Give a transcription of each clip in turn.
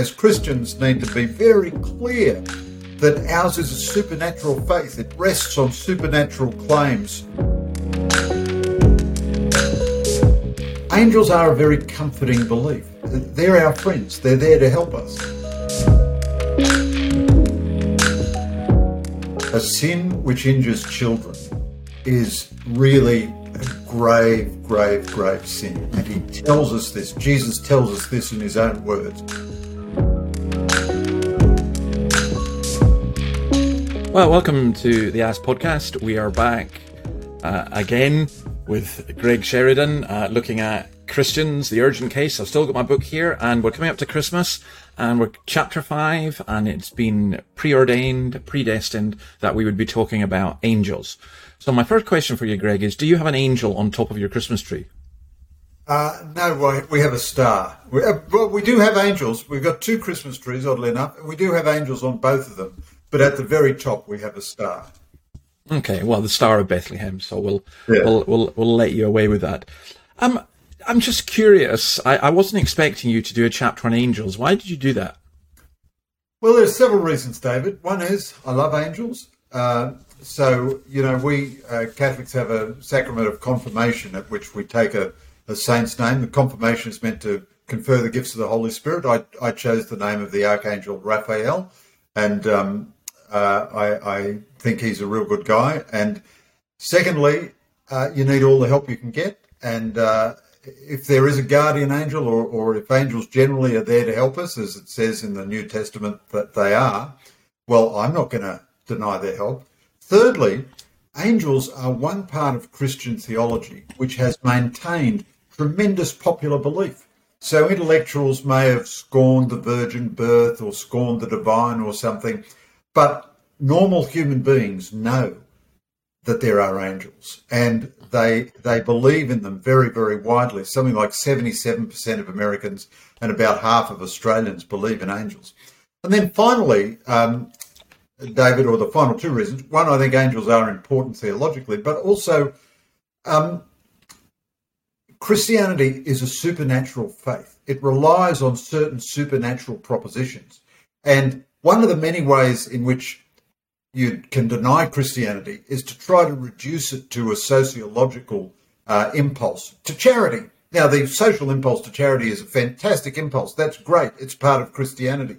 as Christians, need to be very clear that ours is a supernatural faith. It rests on supernatural claims. Angels are a very comforting belief. They're our friends, they're there to help us. A sin which injures children is really a grave, grave, grave sin. And he tells us this, Jesus tells us this in his own words. Well, welcome to the Ask Podcast. We are back uh, again with Greg Sheridan uh, looking at Christians, the urgent case. I've still got my book here, and we're coming up to Christmas, and we're chapter five, and it's been preordained, predestined that we would be talking about angels. So, my first question for you, Greg, is: Do you have an angel on top of your Christmas tree? Uh, no, we have a star. We, uh, well, we do have angels. We've got two Christmas trees, oddly enough, and we do have angels on both of them. But at the very top, we have a star. Okay, well, the Star of Bethlehem. So we'll yeah. we'll, we'll we'll let you away with that. Um, I'm just curious. I, I wasn't expecting you to do a chapter on angels. Why did you do that? Well, there's several reasons, David. One is I love angels. Uh, so you know, we uh, Catholics have a sacrament of confirmation at which we take a, a saint's name. The confirmation is meant to confer the gifts of the Holy Spirit. I, I chose the name of the Archangel Raphael, and um, uh, I, I, think he's a real good guy. And secondly, uh, you need all the help you can get. And uh, if there is a guardian angel, or, or if angels generally are there to help us, as it says in the New Testament that they are, well, I'm not going to deny their help. Thirdly, angels are one part of Christian theology which has maintained tremendous popular belief. So intellectuals may have scorned the virgin birth or scorned the divine or something, but normal human beings know that there are angels and they they believe in them very very widely. Something like 77% of americans and about half of australians believe in angels. And then finally um, david or the final two reasons. One i think angels are important theologically but also um, christianity is a supernatural faith. It relies on certain supernatural propositions. And one of the many ways in which you can deny Christianity is to try to reduce it to a sociological uh, impulse to charity. Now, the social impulse to charity is a fantastic impulse. That's great. It's part of Christianity.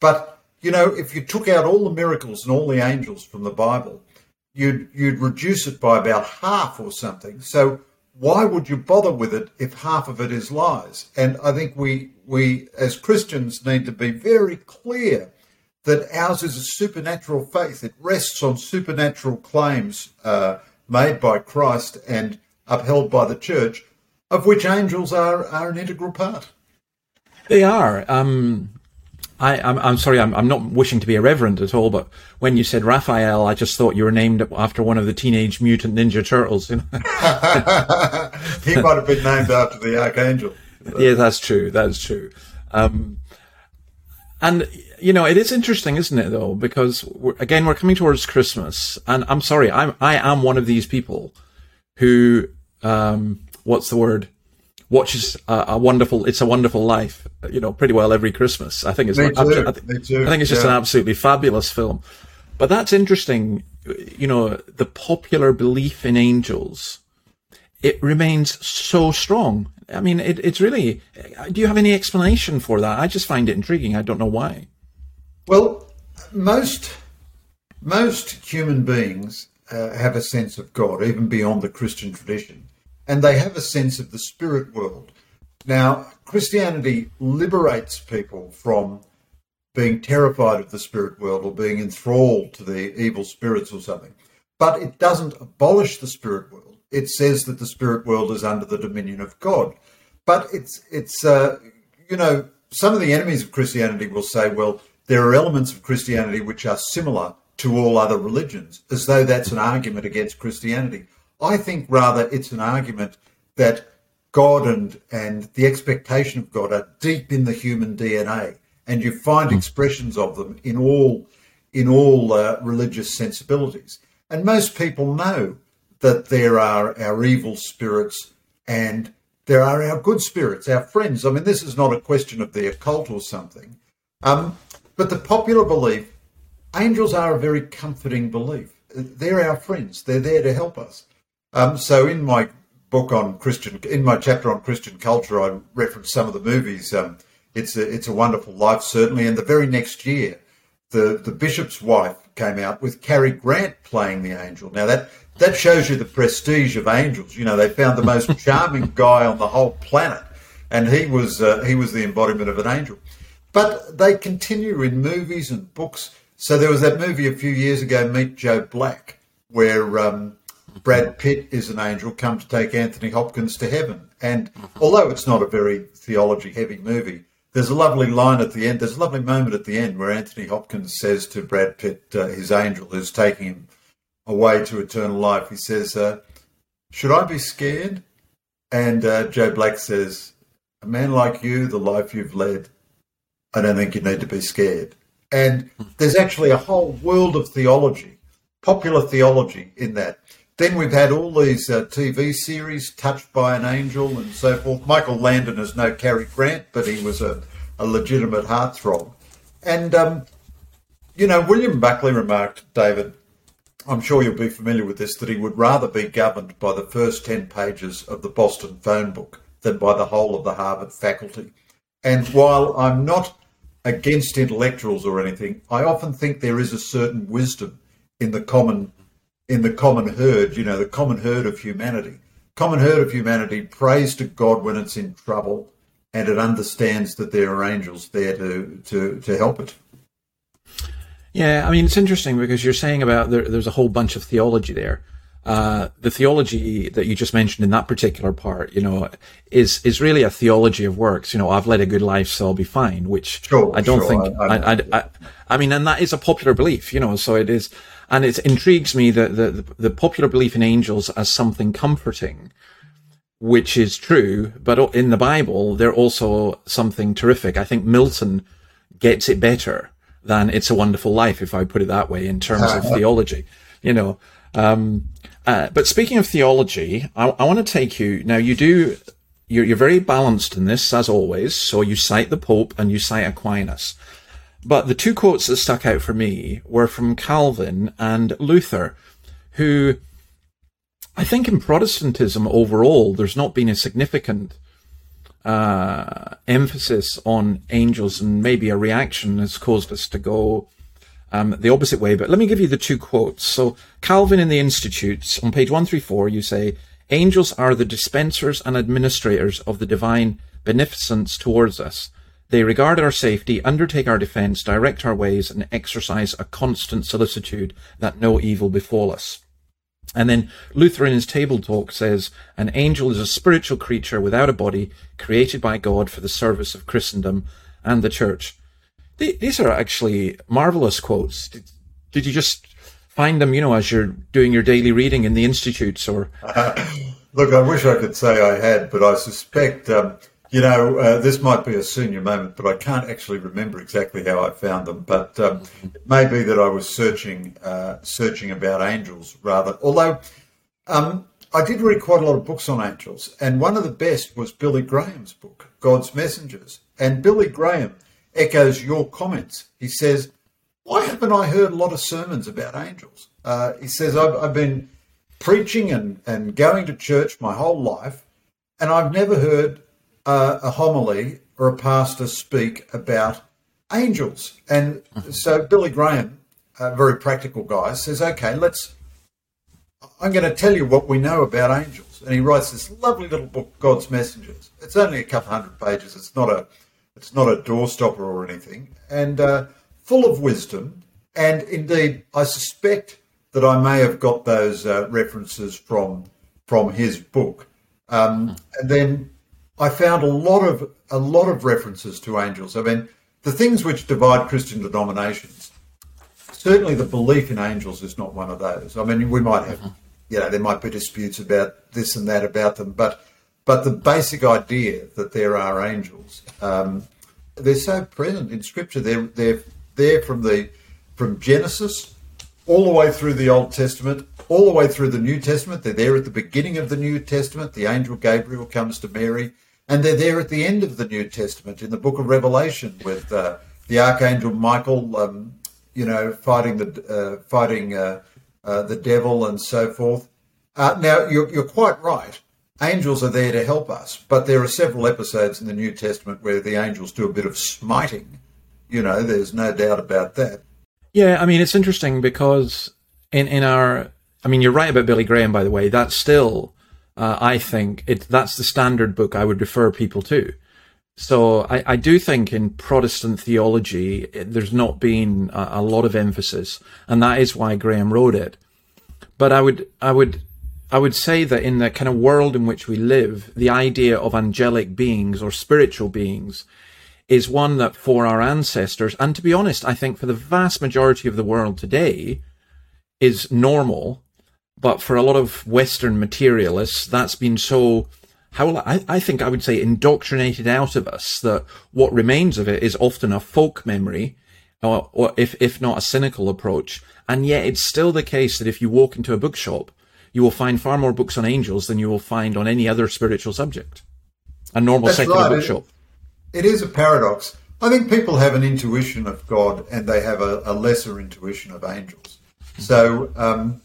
But, you know, if you took out all the miracles and all the angels from the Bible, you'd, you'd reduce it by about half or something. So why would you bother with it if half of it is lies? And I think we, we as Christians need to be very clear that ours is a supernatural faith. It rests on supernatural claims uh, made by Christ and upheld by the church, of which angels are, are an integral part. They are. Um, I, am I'm, I'm sorry, I'm, I'm not wishing to be irreverent at all, but when you said Raphael, I just thought you were named after one of the Teenage Mutant Ninja Turtles. You know? he might have been named after the Archangel. Yeah, that's true. That's true. Um, and you know, it is interesting, isn't it, though? Because we're, again, we're coming towards Christmas, and I'm sorry, I'm I am one of these people who, um, what's the word? Watches a, a, wonderful, it's a wonderful life, you know, pretty well every Christmas. I think it's, Me too. I, th- too. I think it's just yeah. an absolutely fabulous film. But that's interesting, you know, the popular belief in angels, it remains so strong. I mean, it, it's really, do you have any explanation for that? I just find it intriguing. I don't know why. Well, most most human beings uh, have a sense of God, even beyond the Christian tradition, and they have a sense of the spirit world. Now, Christianity liberates people from being terrified of the spirit world or being enthralled to the evil spirits or something. But it doesn't abolish the spirit world. It says that the spirit world is under the dominion of God. But it's it's uh, you know some of the enemies of Christianity will say, well, there are elements of Christianity which are similar to all other religions, as though that's an argument against Christianity. I think rather it's an argument that God and, and the expectation of God are deep in the human DNA, and you find hmm. expressions of them in all in all uh, religious sensibilities. And most people know that there are our evil spirits and there are our good spirits, our friends. I mean, this is not a question of the occult or something. Um, but the popular belief, angels are a very comforting belief. They're our friends. They're there to help us. Um, so in my book on Christian, in my chapter on Christian culture, I reference some of the movies. Um, it's a, it's a wonderful life, certainly. And the very next year, the, the bishop's wife came out with Cary Grant playing the angel. Now that that shows you the prestige of angels. You know, they found the most charming guy on the whole planet, and he was uh, he was the embodiment of an angel. But they continue in movies and books. So there was that movie a few years ago, Meet Joe Black, where um, Brad Pitt is an angel come to take Anthony Hopkins to heaven. And although it's not a very theology heavy movie, there's a lovely line at the end. There's a lovely moment at the end where Anthony Hopkins says to Brad Pitt, uh, his angel who's taking him away to eternal life, he says, uh, Should I be scared? And uh, Joe Black says, A man like you, the life you've led, I don't think you need to be scared. And there's actually a whole world of theology, popular theology in that. Then we've had all these uh, TV series, Touched by an Angel and so forth. Michael Landon is no Cary Grant, but he was a, a legitimate heartthrob. And, um, you know, William Buckley remarked, David, I'm sure you'll be familiar with this, that he would rather be governed by the first 10 pages of the Boston phone book than by the whole of the Harvard faculty. And while I'm not against intellectuals or anything, I often think there is a certain wisdom in the common in the common herd, you know, the common herd of humanity. Common herd of humanity prays to God when it's in trouble and it understands that there are angels there to, to, to help it. Yeah, I mean, it's interesting because you're saying about there, there's a whole bunch of theology there. Uh, the theology that you just mentioned in that particular part, you know, is is really a theology of works. You know, I've led a good life, so I'll be fine. Which sure, I don't sure, think. I, I, I, I, I mean, and that is a popular belief. You know, so it is and it intrigues me that the, the popular belief in angels as something comforting, which is true, but in the Bible, they're also something terrific. I think Milton gets it better than It's a Wonderful Life, if I put it that way, in terms of theology, you know. Um, uh, but speaking of theology, I, I want to take you, now you do, you're, you're very balanced in this, as always. So you cite the Pope and you cite Aquinas. But the two quotes that stuck out for me were from Calvin and Luther, who I think in Protestantism overall, there's not been a significant uh, emphasis on angels, and maybe a reaction has caused us to go um, the opposite way. But let me give you the two quotes. So, Calvin in the Institutes, on page 134, you say, Angels are the dispensers and administrators of the divine beneficence towards us. They regard our safety, undertake our defence, direct our ways, and exercise a constant solicitude that no evil befall us. And then Luther in his table talk says, an angel is a spiritual creature without a body, created by God for the service of Christendom and the church. These are actually marvelous quotes. Did, did you just find them, you know, as you're doing your daily reading in the institutes or? Look, I wish I could say I had, but I suspect um, you know, uh, this might be a senior moment, but I can't actually remember exactly how I found them. But um, it may be that I was searching, uh, searching about angels rather. Although um, I did read quite a lot of books on angels, and one of the best was Billy Graham's book, God's Messengers. And Billy Graham echoes your comments. He says, "Why haven't I heard a lot of sermons about angels?" Uh, he says, I've, "I've been preaching and, and going to church my whole life, and I've never heard." Uh, a homily or a pastor speak about angels. And so Billy Graham, a very practical guy, says, okay, let's, I'm going to tell you what we know about angels. And he writes this lovely little book, God's Messengers. It's only a couple hundred pages. It's not a, it's not a doorstopper or anything. And uh, full of wisdom. And indeed, I suspect that I may have got those uh, references from from his book. Um, and then I found a lot of a lot of references to angels. I mean, the things which divide Christian denominations. Certainly, the belief in angels is not one of those. I mean, we might have, you know, there might be disputes about this and that about them, but but the basic idea that there are angels, um, they're so present in Scripture. They're they're there from the from Genesis all the way through the Old Testament, all the way through the New Testament. They're there at the beginning of the New Testament. The angel Gabriel comes to Mary and they're there at the end of the New Testament in the book of Revelation with uh, the archangel Michael, um, you know, fighting the uh, fighting uh, uh, the devil and so forth. Uh, now you're, you're quite right. Angels are there to help us, but there are several episodes in the New Testament where the angels do a bit of smiting. You know, there's no doubt about that. Yeah, I mean, it's interesting because in in our, I mean, you're right about Billy Graham, by the way. That's still, uh, I think, it that's the standard book I would refer people to. So I, I do think in Protestant theology, there's not been a, a lot of emphasis, and that is why Graham wrote it. But I would, I would, I would say that in the kind of world in which we live, the idea of angelic beings or spiritual beings is one that for our ancestors, and to be honest, I think for the vast majority of the world today, is normal. But for a lot of Western materialists, that's been so how I, I think I would say indoctrinated out of us that what remains of it is often a folk memory, or, or if if not a cynical approach. And yet, it's still the case that if you walk into a bookshop, you will find far more books on angels than you will find on any other spiritual subject. A normal That's secular right. bookshop. It, it is a paradox. I think people have an intuition of God and they have a, a lesser intuition of angels. So, um,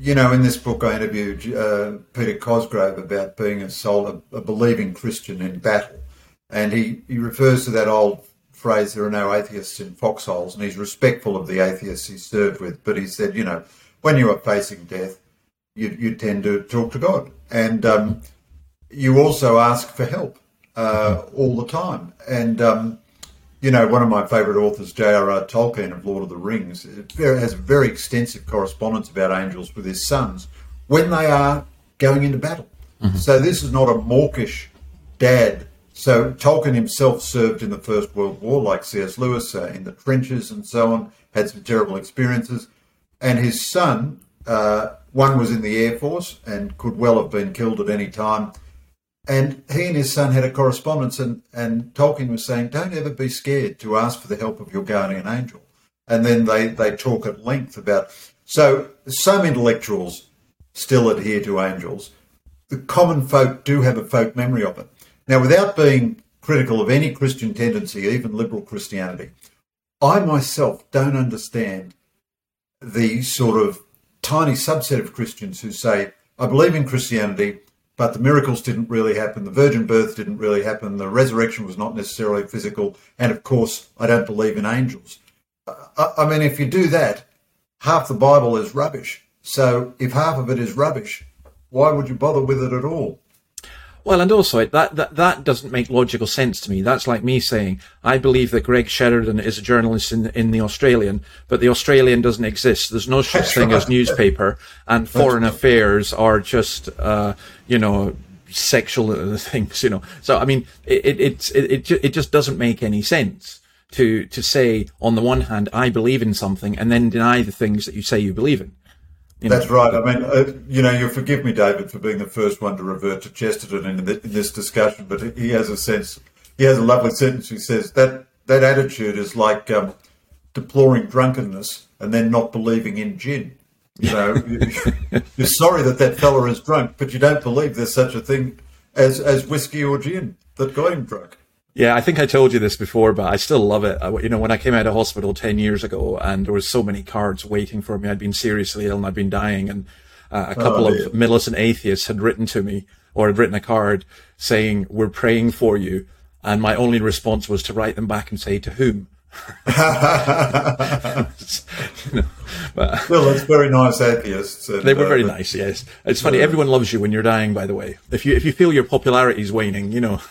you know, in this book, I interviewed uh, Peter Cosgrove about being a soul, a, believing Christian in battle, and he, he refers to that old phrase, "There are no atheists in foxholes," and he's respectful of the atheists he served with. But he said, you know, when you are facing death, you, you tend to talk to God, and um, you also ask for help uh, all the time, and um, you know, one of my favourite authors, J.R.R. Tolkien of Lord of the Rings, has very extensive correspondence about angels with his sons when they are going into battle. Mm-hmm. So this is not a mawkish dad. So Tolkien himself served in the First World War, like C.S. Lewis, uh, in the trenches and so on, had some terrible experiences. And his son, uh, one was in the Air Force and could well have been killed at any time and he and his son had a correspondence, and, and Tolkien was saying, Don't ever be scared to ask for the help of your guardian angel. And then they, they talk at length about. So, some intellectuals still adhere to angels. The common folk do have a folk memory of it. Now, without being critical of any Christian tendency, even liberal Christianity, I myself don't understand the sort of tiny subset of Christians who say, I believe in Christianity, but the miracles didn't really happen. The virgin birth didn't really happen. The resurrection was not necessarily physical. And of course, I don't believe in angels. I, mean, if you do that, half the Bible is rubbish. So if half of it is rubbish, why would you bother with it at all? Well, and also that, that that doesn't make logical sense to me. That's like me saying I believe that Greg Sheridan is a journalist in in the Australian, but the Australian doesn't exist. There's no such thing as newspaper, and foreign affairs are just uh, you know sexual things. You know, so I mean, it it it it, it just doesn't make any sense to to say on the one hand I believe in something and then deny the things that you say you believe in. You That's right. I mean, uh, you know, you'll forgive me, David, for being the first one to revert to Chesterton in, the, in this discussion, but he has a sense, he has a lovely sentence. He says that that attitude is like um, deploring drunkenness and then not believing in gin. You know, you're sorry that that fella is drunk, but you don't believe there's such a thing as as whiskey or gin that got him drunk. Yeah, I think I told you this before, but I still love it. I, you know, when I came out of hospital 10 years ago and there was so many cards waiting for me, I'd been seriously ill and I'd been dying and uh, a couple oh, of militant atheists had written to me or had written a card saying, we're praying for you. And my only response was to write them back and say, to whom? You know, but, well, it's very nice atheists. And, they were very uh, nice. Yes, it's funny. Uh, everyone loves you when you're dying. By the way, if you if you feel your popularity is waning, you know.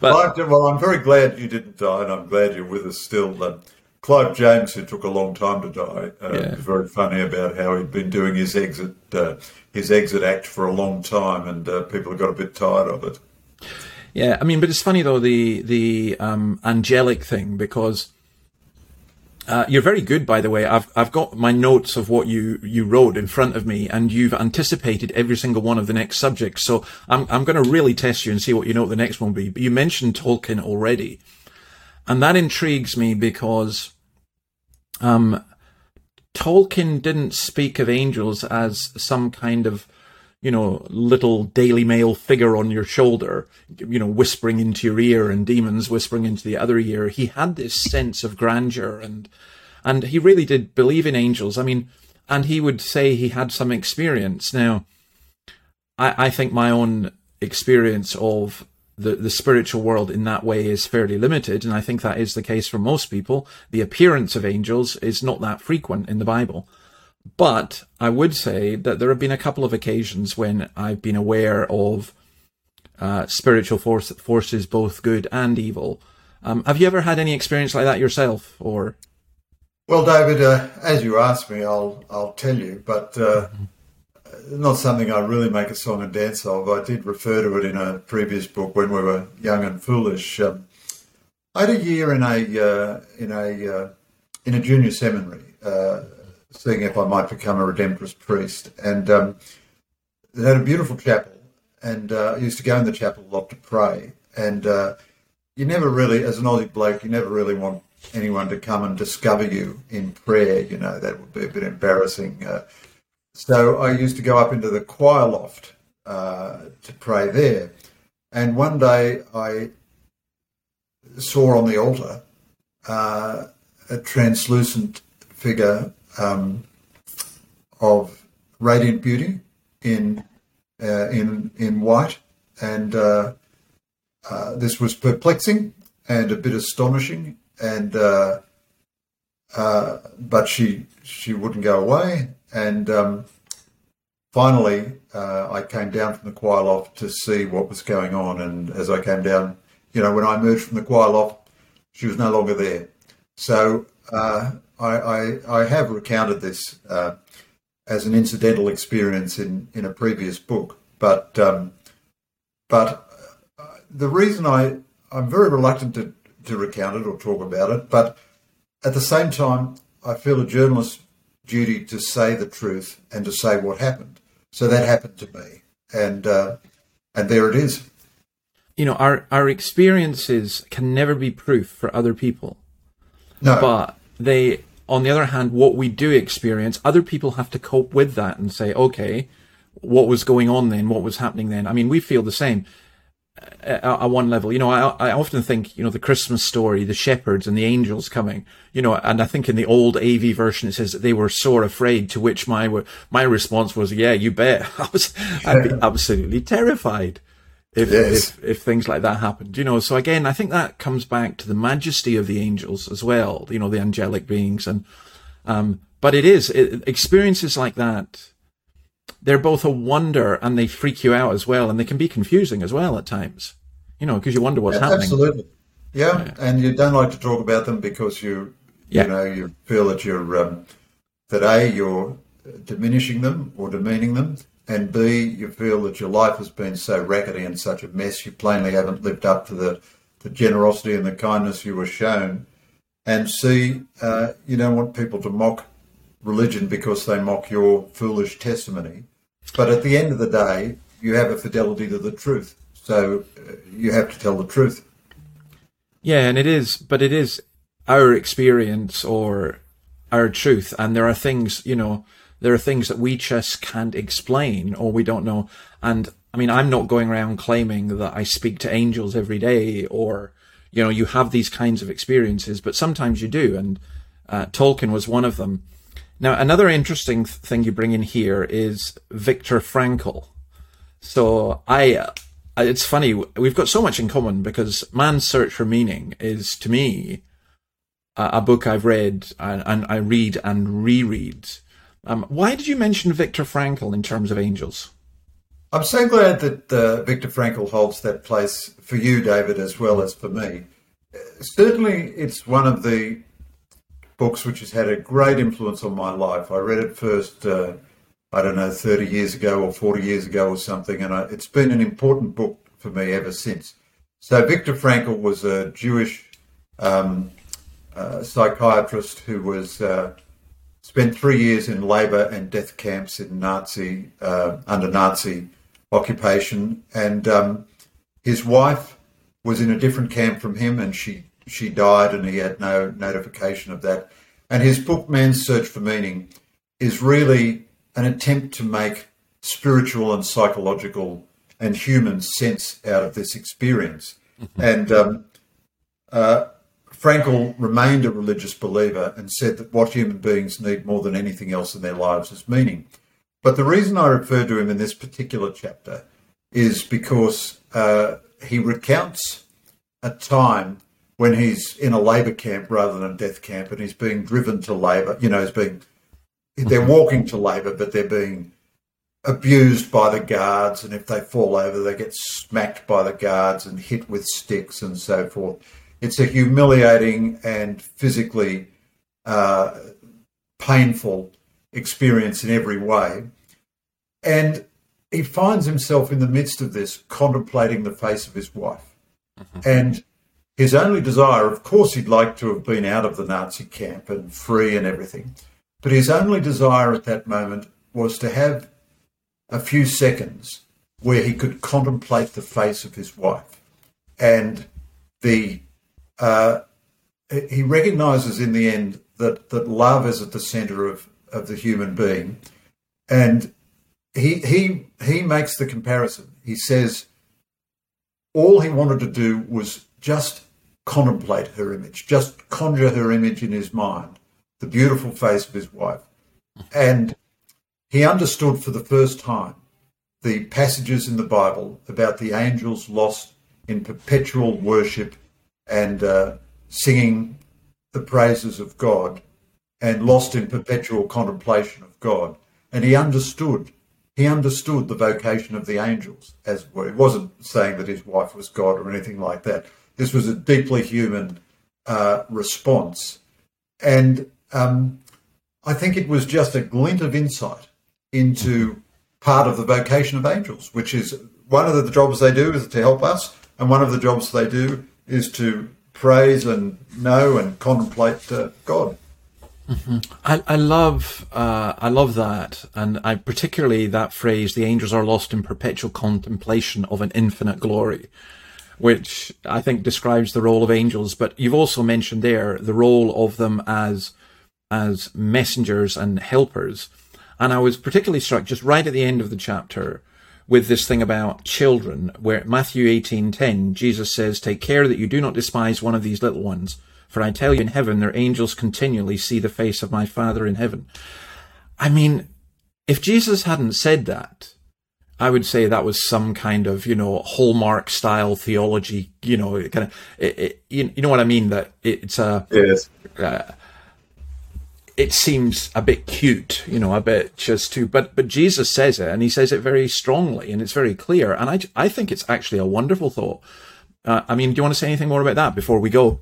but, well, I'm very glad you didn't die, and I'm glad you're with us still. Clive James, who took a long time to die, uh, yeah. was very funny about how he'd been doing his exit uh, his exit act for a long time, and uh, people got a bit tired of it. Yeah, I mean, but it's funny though the the um, angelic thing because uh, you're very good, by the way. I've I've got my notes of what you you wrote in front of me, and you've anticipated every single one of the next subjects. So I'm I'm going to really test you and see what you know the next one will be. But you mentioned Tolkien already, and that intrigues me because um, Tolkien didn't speak of angels as some kind of you know, little Daily Mail figure on your shoulder, you know, whispering into your ear and demons whispering into the other ear. He had this sense of grandeur and, and he really did believe in angels. I mean, and he would say he had some experience. Now, I, I think my own experience of the, the spiritual world in that way is fairly limited, and I think that is the case for most people. The appearance of angels is not that frequent in the Bible. But I would say that there have been a couple of occasions when I've been aware of uh, spiritual force, forces, both good and evil. Um, have you ever had any experience like that yourself, or? Well, David, uh, as you asked me, I'll I'll tell you, but uh, not something I really make a song and dance of. I did refer to it in a previous book when we were young and foolish. Um, I had a year in a uh, in a uh, in a junior seminary uh, seeing if I might become a Redemptorist priest. And um, they had a beautiful chapel, and uh, I used to go in the chapel a lot to pray. And uh, you never really, as an Aussie bloke, you never really want anyone to come and discover you in prayer. You know, that would be a bit embarrassing. Uh, so I used to go up into the choir loft uh, to pray there. And one day I saw on the altar uh, a translucent figure um, of radiant beauty in uh, in in white, and uh, uh, this was perplexing and a bit astonishing. And uh, uh, but she she wouldn't go away, and um, finally I came down from the choir loft to see what was going on. And as I came down, you know, when I emerged from the choir loft, she was no longer there. So uh, I, I, I, have recounted this uh, as an incidental experience in, in a previous book, but um, but uh, the reason I I'm very reluctant to, to recount it or talk about it, but at the same time I feel a journalist's duty to say the truth and to say what happened. So that happened to me, and uh, and there it is. You know, our our experiences can never be proof for other people. No. But they, on the other hand, what we do experience, other people have to cope with that and say, okay, what was going on then? What was happening then? I mean, we feel the same uh, at, at one level. You know, I, I often think, you know, the Christmas story, the shepherds and the angels coming, you know, and I think in the old AV version it says that they were sore afraid, to which my, my response was, yeah, you bet. I was, I'd be absolutely terrified if, yes. if, if things like that happened, you know. So again, I think that comes back to the majesty of the angels as well, you know, the angelic beings, and um, but it is it, experiences like that. They're both a wonder and they freak you out as well, and they can be confusing as well at times, you know, because you wonder what's yeah, happening. Absolutely, yeah. yeah. and you don't like to talk about them because you, yeah. you know, you feel that you're um, that a you're diminishing them or demeaning them, and B, you feel that your life has been so rackety and such a mess, you plainly haven't lived up to the, the generosity and the kindness you were shown. And C, uh, you don't want people to mock religion because they mock your foolish testimony. But at the end of the day, you have a fidelity to the truth. So uh, you have to tell the truth. Yeah, and it is, but it is our experience or our truth. And there are things, you know, there are things that we just can't explain or we don't know. And I mean, I'm not going around claiming that I speak to angels every day or, you know, you have these kinds of experiences, but sometimes you do. And uh, Tolkien was one of them. Now, another interesting thing you bring in here is Viktor Frankl. So I, uh, it's funny, we've got so much in common because Man's Search for Meaning is, to me, a, a book I've read and, and I read and reread um, why did you mention Viktor Frankl in terms of angels? I'm so glad that uh, Viktor Frankl holds that place for you, David, as well as for me. Certainly, it's one of the books which has had a great influence on my life. I read it first, uh, I don't know, 30 years ago or 40 years ago or something, and I, it's been an important book for me ever since. So, Viktor Frankl was a Jewish um, uh, psychiatrist who was uh, spent three years in labour and death camps in Nazi uh, under Nazi occupation, and um, his wife was in a different camp from him, and she she died, and he had no notification of that. And his book, Man's Search for Meaning, is really an attempt to make spiritual and psychological and human sense out of this experience. And um, uh, Frankl remained a religious believer and said that what human beings need more than anything else in their lives is meaning. But the reason I refer to him in this particular chapter is because uh, he recounts a time when he's in a labour camp rather than a death camp and he's being driven to labour. You know, he's being, they're walking to labour, but they're being abused by the guards, and if they fall over, they get smacked by the guards and hit with sticks and so forth. It's a humiliating and physically uh, painful experience in every way. And he finds himself in the midst of this contemplating the face of his wife. Mm-hmm. And his only desire, of course, he'd like to have been out of the Nazi camp and free and everything, but his only desire at that moment was to have a few seconds where he could contemplate the face of his wife. And the uh, he recognizes in the end that, that love is at the center of, of the human being. And he, he, he makes the comparison. He says all he wanted to do was just contemplate her image, just conjure her image in his mind, the beautiful face of his wife. And he understood for the first time the passages in the Bible about the angels lost in perpetual worship and uh, singing the praises of God and lost in perpetual contemplation of God. And he understood, he understood the vocation of the angels, as it wasn't saying that his wife was God or anything like that. This was a deeply human uh, response. And um, I think it was just a glint of insight into part of the vocation of angels, which is one of the jobs they do is to help us, and one of the jobs they do is to praise and know and contemplate uh, God. Mm-hmm. I, I, love uh, I love that, and I particularly that phrase: "The angels are lost in perpetual contemplation of an infinite glory," which I think describes the role of angels. But you've also mentioned there the role of them as as messengers and helpers. And I was particularly struck just right at the end of the chapter with this thing about children, where Matthew 18:10, Jesus says, "Take care that you do not despise one of these little ones, for I tell you in heaven their angels continually see the face of my Father in heaven." I mean, if Jesus hadn't said that, I would say that was some kind of, you know, hallmark style theology, you know, kind of, it, it, you, you, know what I mean? That it's a, yes. Uh, it seems a bit cute, you know, a bit just too, but, but Jesus says it and he says it very strongly and it's very clear. And I, I think it's actually a wonderful thought. Uh, I mean, do you want to say anything more about that before we go?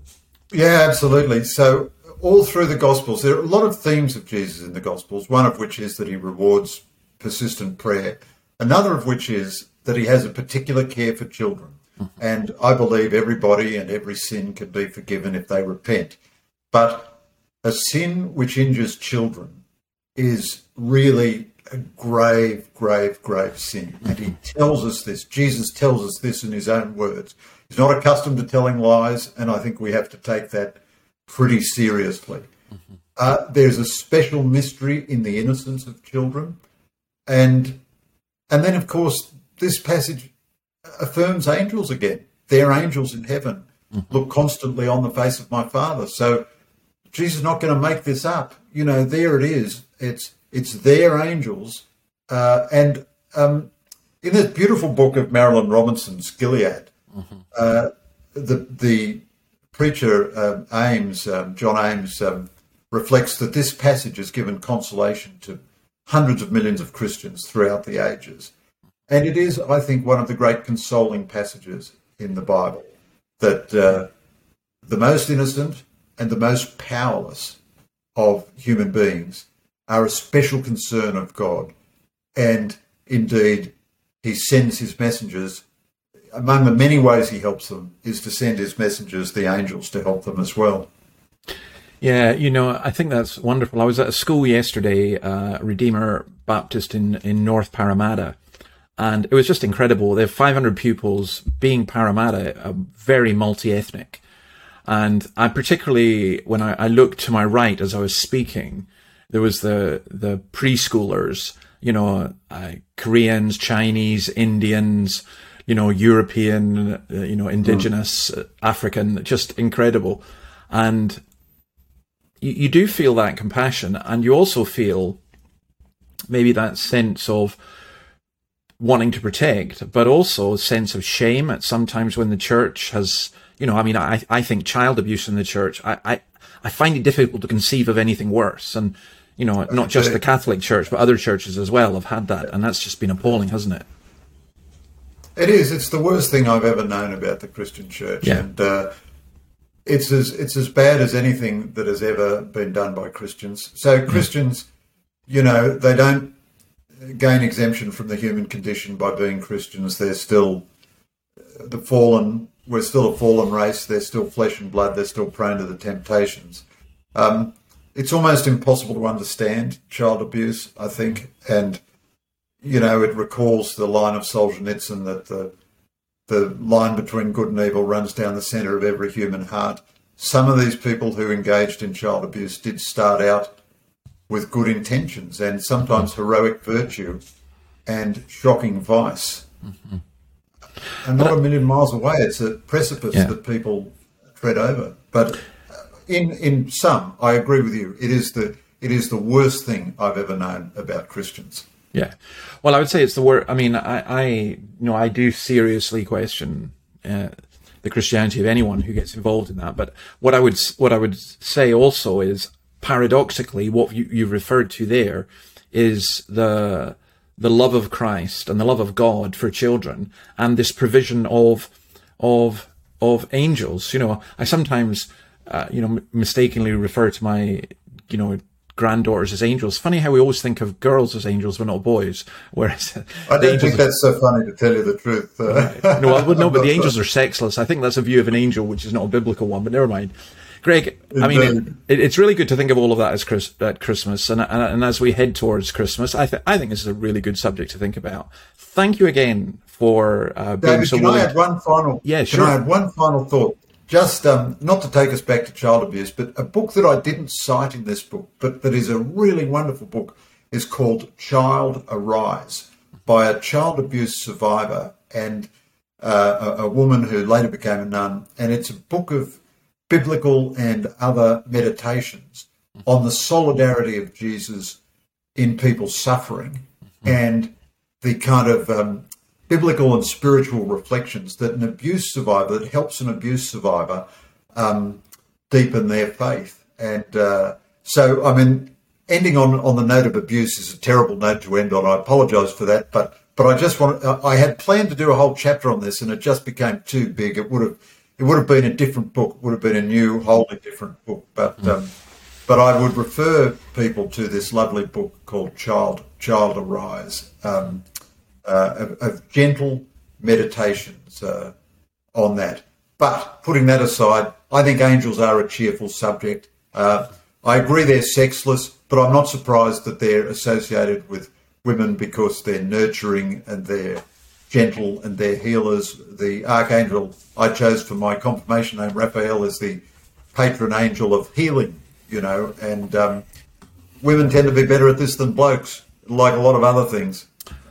Yeah, absolutely. So all through the Gospels, there are a lot of themes of Jesus in the Gospels, one of which is that he rewards persistent prayer. Another of which is that he has a particular care for children. Mm-hmm. And I believe everybody and every sin can be forgiven if they repent. But a sin which injures children is really a grave, grave, grave sin. And he tells us this. Jesus tells us this in his own words. He's not accustomed to telling lies, and I think we have to take that pretty seriously. Uh, there's a special mystery in the innocence of children, and and then of course this passage affirms angels again. They're angels in heaven. Look constantly on the face of my Father. So Jesus is not going to make this up. You know, there it is. It's it's their angels, uh, and um, in this beautiful book of Marilynne Robinson's Gilead, mm-hmm. uh, the the preacher um, Ames, um, John Ames, um, reflects that this passage has given consolation to hundreds of millions of Christians throughout the ages, and it is, I think, one of the great consoling passages in the Bible that uh, the most innocent and the most powerless of human beings are a special concern of God. And indeed, he sends his messengers. Among the many ways he helps them is to send his messengers, the angels, to help them as well. Yeah, you know, I think that's wonderful. I was at a school yesterday, uh, Redeemer Baptist in, in North Parramatta, and it was just incredible. They have 500 pupils, being Parramatta, very multi ethnic. And I particularly, when I, I looked to my right as I was speaking, there was the, the preschoolers, you know, uh, Koreans, Chinese, Indians, you know, European, uh, you know, indigenous, mm. African, just incredible. And you, you do feel that compassion and you also feel maybe that sense of wanting to protect, but also a sense of shame at sometimes when the church has, you know, I mean, I, I think child abuse in the church, I, I, I find it difficult to conceive of anything worse. And, you know, not just the Catholic Church, but other churches as well have had that. And that's just been appalling, hasn't it? It is. It's the worst thing I've ever known about the Christian Church. Yeah. And, uh, it's as it's as bad as anything that has ever been done by Christians. So Christians, you know, they don't gain exemption from the human condition by being Christians. They're still the fallen. We're still a fallen race. They're still flesh and blood. They're still prone to the temptations. Um, it's almost impossible to understand child abuse, I think, and you know it recalls the line of Solzhenitsyn that the the line between good and evil runs down the centre of every human heart. Some of these people who engaged in child abuse did start out with good intentions and sometimes heroic virtue and shocking vice. Mm-hmm. And not a million miles away, it's a precipice yeah. that people tread over. But in in some, I agree with you. It is the it is the worst thing I've ever known about Christians. Yeah. Well, I would say it's the worst. I mean, I, I, you know, I do seriously question uh, the Christianity of anyone who gets involved in that. But what I would, what I would say also is, paradoxically, what you, you referred to there is the the love of Christ and the love of God for children, and this provision of of of angels. You know, I sometimes, uh, you know, mistakenly refer to my, you know, granddaughters as angels. Funny how we always think of girls as angels, but not boys. Whereas I don't think that's so funny to tell you the truth. Uh, no, well, no, but the angels are sexless. I think that's a view of an angel, which is not a biblical one. But never mind. Greg, I mean, it, it's really good to think of all of that as Chris, at Christmas, and, and, and as we head towards Christmas, I, th- I think this is a really good subject to think about. Thank you again for uh, being David, so can willing. I add one final? Yeah, sure. Can I add one final thought? just um, not to take us back to child abuse, but a book that I didn't cite in this book, but that is a really wonderful book, is called Child Arise by a child abuse survivor and uh, a, a, woman who later became a nun. And it's a book of biblical and other meditations on the solidarity of Jesus in people's suffering mm-hmm. and the kind of um, biblical and spiritual reflections that an abuse survivor, that helps an abuse survivor um, deepen their faith. And uh, so, I mean, ending on, on the note of abuse is a terrible note to end on. I apologise for that, but but I just want I had planned to do a whole chapter on this, and it just became too big. It would have it would have been a different book. Would have been a new, wholly different book. But mm. um, but I would refer people to this lovely book called Child Child Arise. Um, uh, of, of, gentle meditations uh, on that. But putting that aside, I think angels are a cheerful subject. Uh, I agree they're sexless, but I'm not surprised that they're associated with women because they're nurturing and they're gentle and they're healers. The archangel I chose for my confirmation name, Raphael, is the patron angel of healing, you know, and um, women tend to be better at this than blokes, like a lot of other things.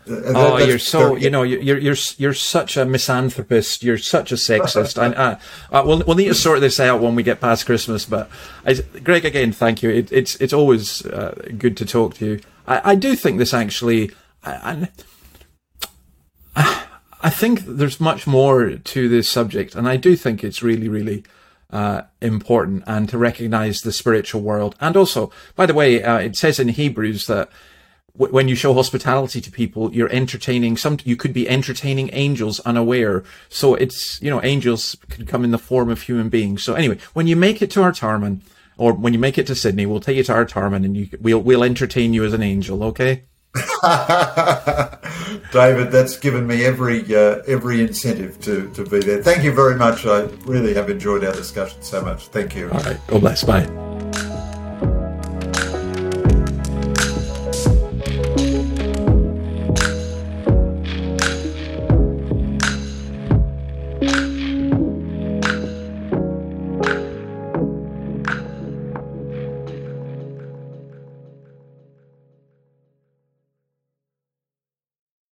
Oh, you're so you know you're you're you're such a misanthropist. You're such a sexist. I, uh, uh, we'll we'll need to sort this out when we get past Christmas. But I, Greg, again, thank you. It, it's it's always uh, good to talk to you. I, I do think this actually. I, I, I think there's much more to this subject, and I do think it's really really. Uh, important and to recognize the spiritual world. And also, by the way, uh, it says in Hebrews that when you show hospitality to people, you're entertaining some, you could be entertaining angels unaware. So it's, you know, angels could come in the form of human beings. So anyway, when you make it to Artarmon, or when you make it to Sydney, we'll take you to Artarmon and you, we'll, we'll entertain you as an angel, okay? David, that's given me every uh, every incentive to, to be there. Thank you very much. I really have enjoyed our discussion so much. Thank you. All right. God bless. Bye.